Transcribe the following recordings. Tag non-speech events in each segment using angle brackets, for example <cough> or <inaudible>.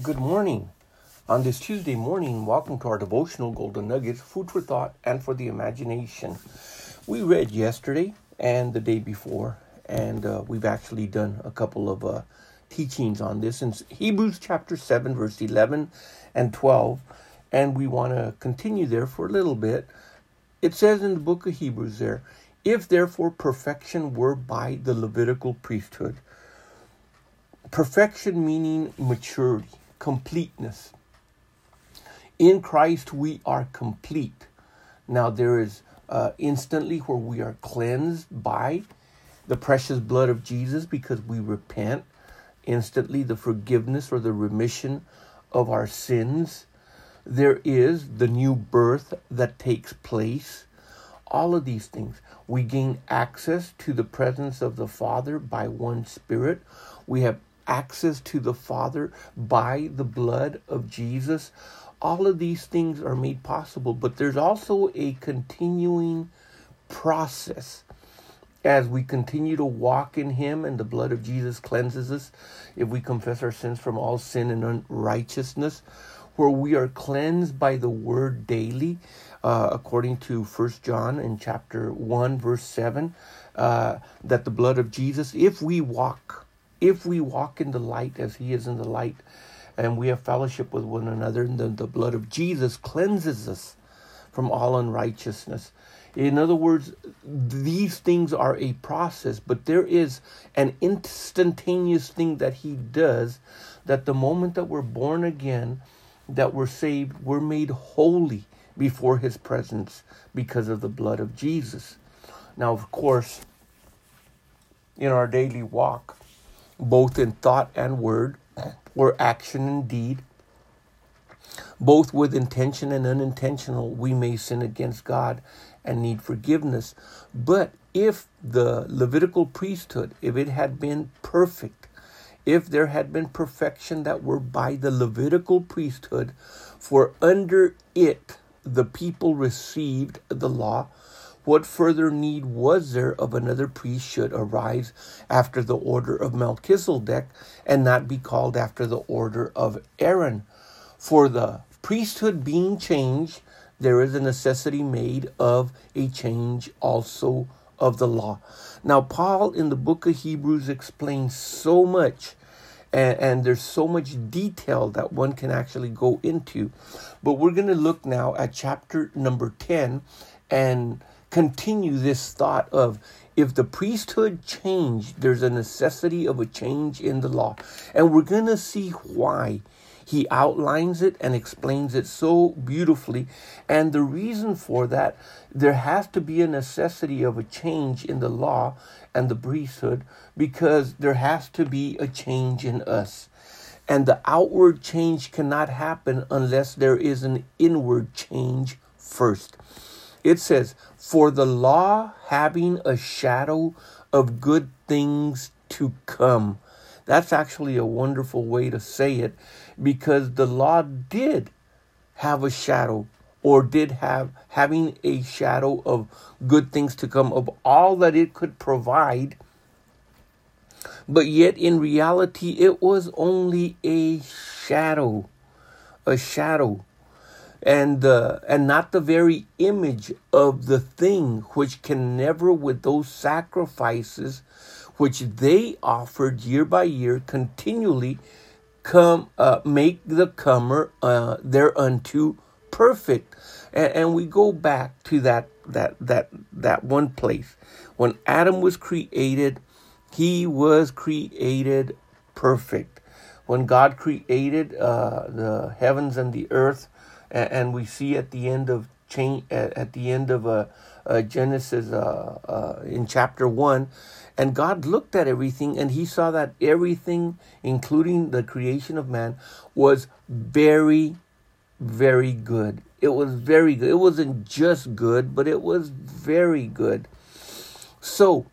Good morning. On this Tuesday morning, welcome to our devotional Golden Nuggets, food for thought and for the imagination. We read yesterday and the day before, and uh, we've actually done a couple of uh, teachings on this in Hebrews chapter 7, verse 11 and 12, and we want to continue there for a little bit. It says in the book of Hebrews there, if therefore perfection were by the Levitical priesthood, perfection meaning maturity, completeness. In Christ we are complete. Now there is uh, instantly where we are cleansed by the precious blood of Jesus because we repent. Instantly the forgiveness or the remission of our sins. There is the new birth that takes place all of these things. We gain access to the presence of the Father by one Spirit. We have access to the Father by the blood of Jesus. All of these things are made possible, but there's also a continuing process as we continue to walk in Him and the blood of Jesus cleanses us. If we confess our sins from all sin and unrighteousness, where we are cleansed by the word daily, uh, according to First John in chapter 1, verse 7, uh, that the blood of Jesus, if we walk, if we walk in the light as he is in the light, and we have fellowship with one another, and then the blood of Jesus cleanses us from all unrighteousness. In other words, these things are a process, but there is an instantaneous thing that he does that the moment that we're born again, that we're saved, we're made holy before his presence because of the blood of Jesus. Now, of course, in our daily walk, both in thought and word, or action and deed, both with intention and unintentional, we may sin against God and need forgiveness. But if the Levitical priesthood, if it had been perfect, if there had been perfection that were by the Levitical priesthood, for under it the people received the law, what further need was there of another priest should arise after the order of Melchizedek and not be called after the order of Aaron? For the priesthood being changed, there is a necessity made of a change also of the law. Now, Paul in the book of Hebrews explains so much and, and there's so much detail that one can actually go into. But we're going to look now at chapter number 10 and continue this thought of if the priesthood changed, there's a necessity of a change in the law. And we're going to see why. He outlines it and explains it so beautifully. And the reason for that, there has to be a necessity of a change in the law and the priesthood because there has to be a change in us. And the outward change cannot happen unless there is an inward change first. It says, For the law having a shadow of good things to come. That's actually a wonderful way to say it because the law did have a shadow or did have having a shadow of good things to come of all that it could provide but yet in reality it was only a shadow a shadow and uh, and not the very image of the thing which can never with those sacrifices which they offered year by year continually come uh, make the comer uh, thereunto perfect. And, and we go back to that that that that one place. When adam was created he was created perfect. When god created uh, the heavens and the earth and, we see at the end of chain at, the end of uh, uh, genesis uh, uh, in chapter 1 and God looked at everything and he saw that everything, including the creation of man, was very, very good. It was very good. It wasn't just good, but it was very good. So,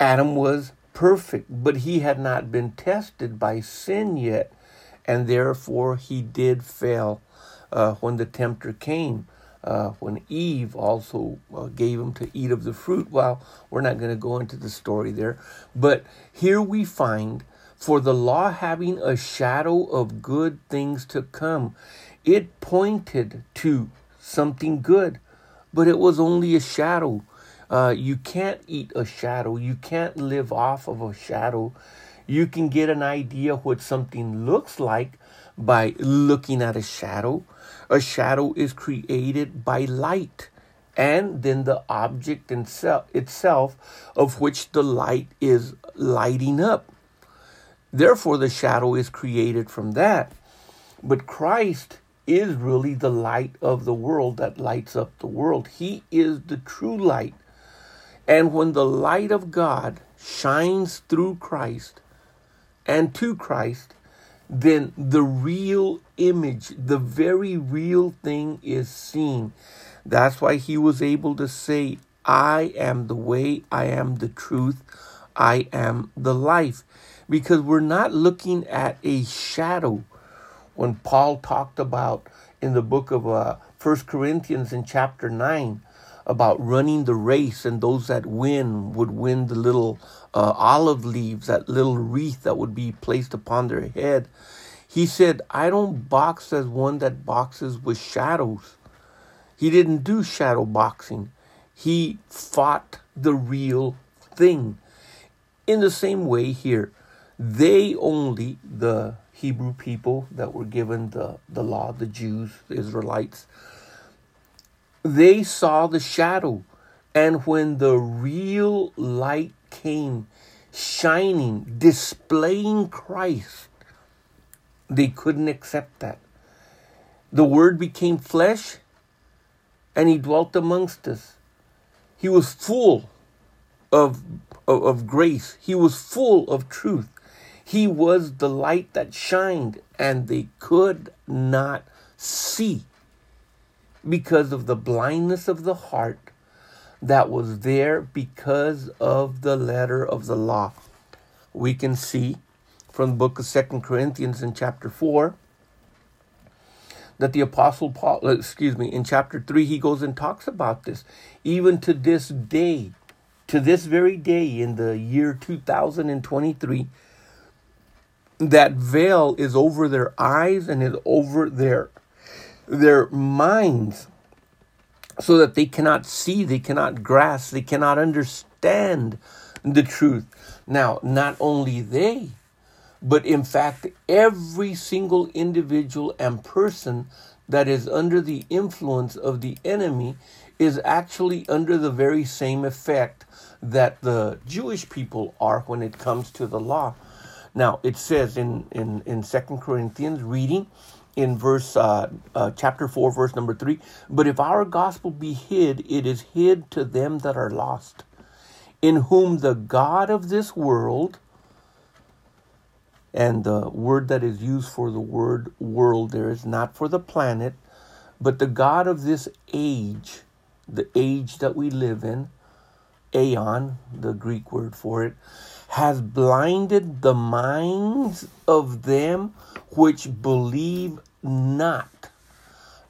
Adam was perfect, but he had not been tested by sin yet, and therefore he did fail uh, when the tempter came uh, when Eve also uh, gave him to eat of the fruit. Well, we're not going to go into the story there. But here we find For the law having a shadow of good things to come, it pointed to something good, but it was only a shadow. Uh, you can't eat a shadow. You can't live off of a shadow. You can get an idea what something looks like by looking at a shadow. A shadow is created by light and then the object itself of which the light is lighting up. Therefore, the shadow is created from that. But Christ is really the light of the world that lights up the world. He is the true light. And when the light of God shines through Christ and to Christ, then the real image, the very real thing is seen. That's why he was able to say, I am the way, I am the truth, I am the life because we're not looking at a shadow. When Paul talked about in the book of uh, 1 Corinthians in chapter 9 about running the race and those that win would win the little uh, olive leaves, that little wreath that would be placed upon their head. He said, I don't box as one that boxes with shadows. He didn't do shadow boxing. He fought the real thing. In the same way here, they only, the Hebrew people that were given the, the law, the Jews, the Israelites, they saw the shadow. And when the real light came, shining, displaying Christ, they couldn't accept that. The Word became flesh and He dwelt amongst us. He was full of, of, of grace, He was full of truth. He was the light that shined, and they could not see because of the blindness of the heart that was there because of the letter of the law. We can see from the book of Second Corinthians in chapter 4 that the apostle Paul, uh, excuse me, in chapter 3 he goes and talks about this. Even to this day, to this very day in the year 2023, that veil is over their eyes and is over their their minds so that they cannot see, they cannot grasp, they cannot understand the truth. Now, not only they, but in fact, every single individual and person that is under the influence of the enemy is actually under the very same effect that the Jewish people are when it comes to the law. Now, it says in, in, in 2 Corinthians, reading in verse uh, uh, chapter 4 verse number 3 but if our gospel be hid it is hid to them that are lost in whom the god of this world and the word that is used for the word world there is not for the planet but the god of this age the age that we live in aeon the greek word for it has blinded the minds of them which believe not,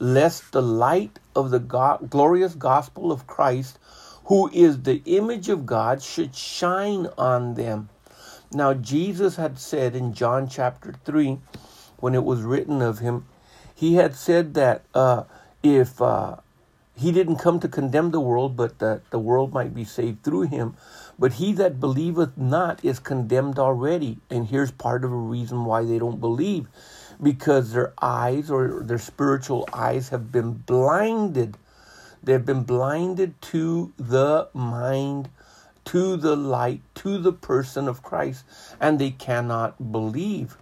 lest the light of the God, glorious gospel of Christ, who is the image of God, should shine on them. Now, Jesus had said in John chapter 3, when it was written of him, he had said that uh, if uh, he didn't come to condemn the world, but that the world might be saved through him. But he that believeth not is condemned already. And here's part of a reason why they don't believe because their eyes or their spiritual eyes have been blinded. They've been blinded to the mind, to the light, to the person of Christ, and they cannot believe.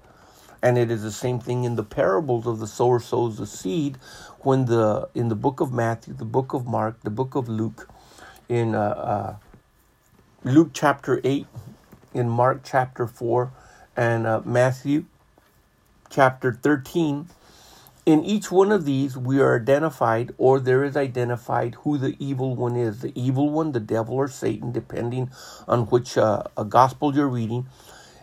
And it is the same thing in the parables of the sower sows the seed, when the in the book of Matthew, the book of Mark, the book of Luke, in uh, uh, Luke chapter 8, in Mark chapter 4, and uh, Matthew chapter 13. In each one of these, we are identified, or there is identified, who the evil one is. The evil one, the devil or Satan, depending on which uh, gospel you're reading.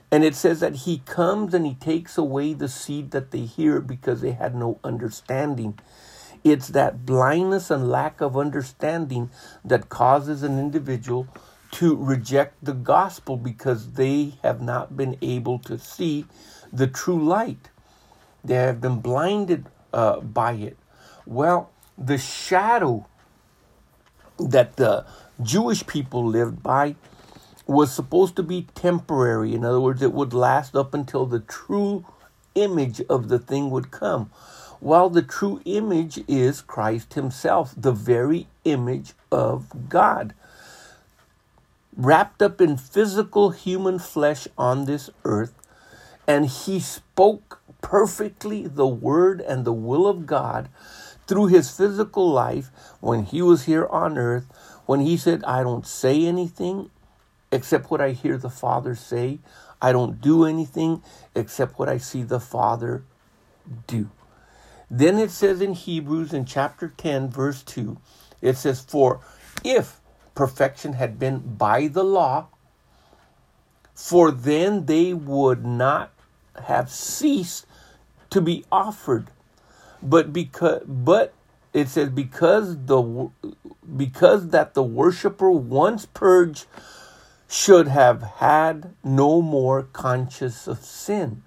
And it says that he comes and he takes away the seed that they hear because they had no understanding. It's that blindness and lack of understanding that causes an individual to reject the gospel because they have not been able to see the true light. They have been blinded uh, by it. Well, the shadow that the Jewish people lived by was supposed to be temporary. In other words, it would last up until the true image of the thing would come. While the true image is Christ Himself, the very image of God. Wrapped up in physical human flesh on this earth, and He spoke perfectly the Word and the will of God through His physical life when He was here on earth, when He said, I don't say anything except what I hear the Father say. I don't do anything except what I see the Father do. Then it says in Hebrews in chapter 10, verse 2, it says, For if perfection had been by the law, for then they would not have ceased to be offered. But because but it says because the because that the worshiper once purged should have had no more conscience of sin.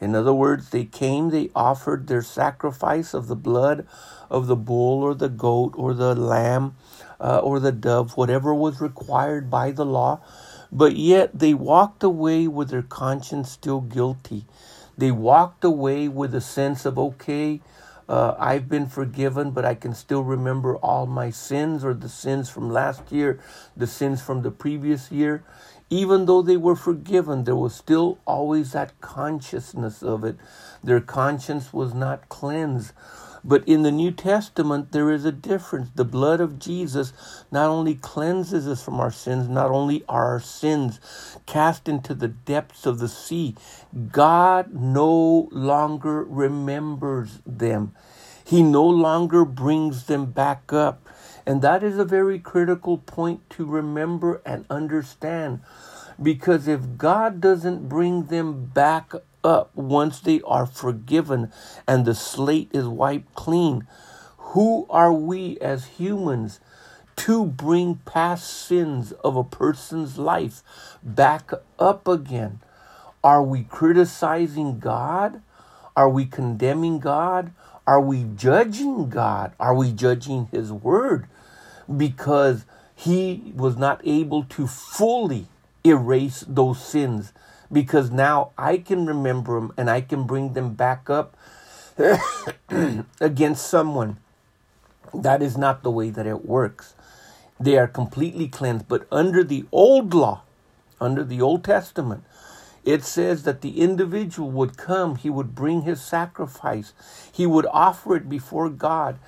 In other words, they came, they offered their sacrifice of the blood of the bull or the goat or the lamb uh, or the dove, whatever was required by the law, but yet they walked away with their conscience still guilty. They walked away with a sense of, okay, uh, I've been forgiven, but I can still remember all my sins or the sins from last year, the sins from the previous year. Even though they were forgiven, there was still always that consciousness of it. Their conscience was not cleansed. But in the New Testament, there is a difference. The blood of Jesus not only cleanses us from our sins, not only are our sins cast into the depths of the sea, God no longer remembers them. He no longer brings them back up. And that is a very critical point to remember and understand. Because if God doesn't bring them back up once they are forgiven and the slate is wiped clean. Who are we as humans to bring past sins of a person's life back up again? Are we criticizing God? Are we condemning God? Are we judging God? Are we judging His Word? Because He was not able to fully erase those sins because now I can remember them and I can bring them back up <coughs> against someone. That is not the way that it works. They are completely cleansed. But under the old law, under the Old Testament, it says that the individual would come, he would bring his sacrifice, he would offer it before God,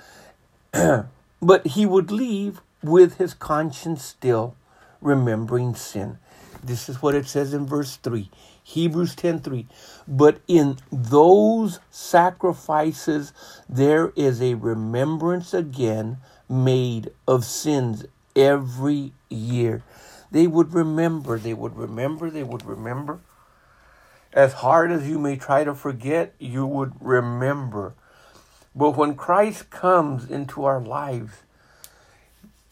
but he would leave with his conscience still remembering sin. This is what it says in verse 3. Hebrews 10:3. But in those sacrifices there is a remembrance again made of sins every year. They would remember, they would remember, they would remember. As hard as you may try to forget, you would remember. But when Christ comes into our lives,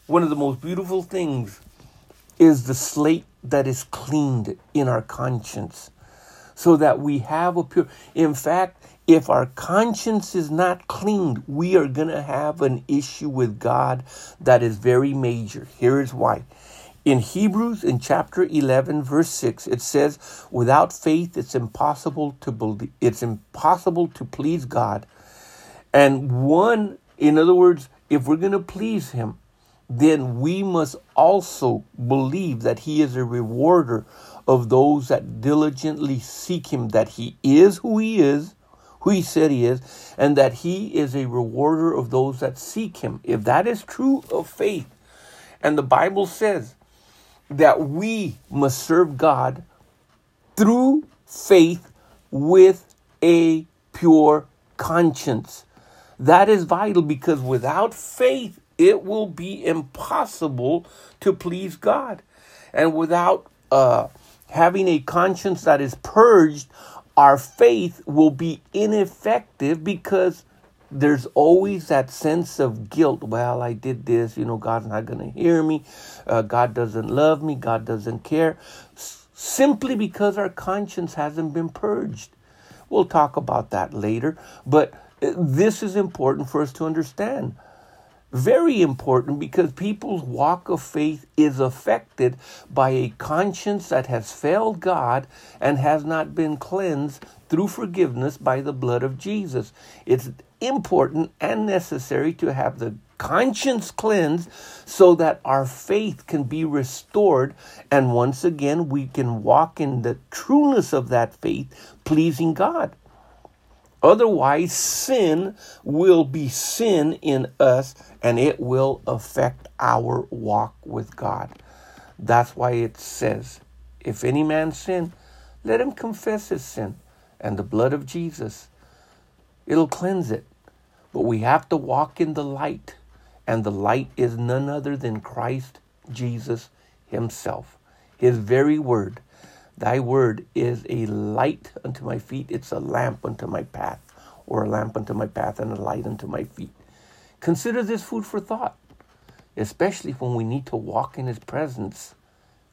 one of the most beautiful things is the slate that is cleaned in our conscience so that we have a pure. In fact, if our conscience is not cleaned, we are going to have an issue with God that is very major. Here is why. In Hebrews, in chapter 11, verse 6, it says, Without faith, it's impossible to believe, it's impossible to please God. And one, in other words, if we're going to please Him, then we must also believe that He is a rewarder of those that diligently seek Him, that He is who He is, who He said He is, and that He is a rewarder of those that seek Him. If that is true of faith, and the Bible says that we must serve God through faith with a pure conscience. That is vital because without faith, it will be impossible to please God. And without uh, having a conscience that is purged, our faith will be ineffective because there's always that sense of guilt. Well, I did this, you know, God's not going to hear me. Uh, God doesn't love me. God doesn't care. S- simply because our conscience hasn't been purged. We'll talk about that later. But this is important for us to understand. Very important because people's walk of faith is affected by a conscience that has failed God and has not been cleansed through forgiveness by the blood of Jesus. It's important and necessary to have the conscience cleansed so that our faith can be restored and once again we can walk in the trueness of that faith pleasing God. Otherwise, sin will be sin in us and it will affect our walk with God. That's why it says, If any man sin, let him confess his sin and the blood of Jesus. It'll cleanse it. But we have to walk in the light, and the light is none other than Christ Jesus Himself. His very word. Thy word is a light unto my feet, it's a lamp unto my path, or a lamp unto my path and a light unto my feet. Consider this food for thought, especially when we need to walk in His presence.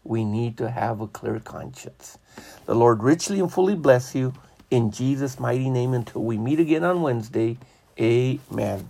We need to have a clear conscience. The Lord richly and fully bless you in Jesus' mighty name until we meet again on Wednesday. Amen.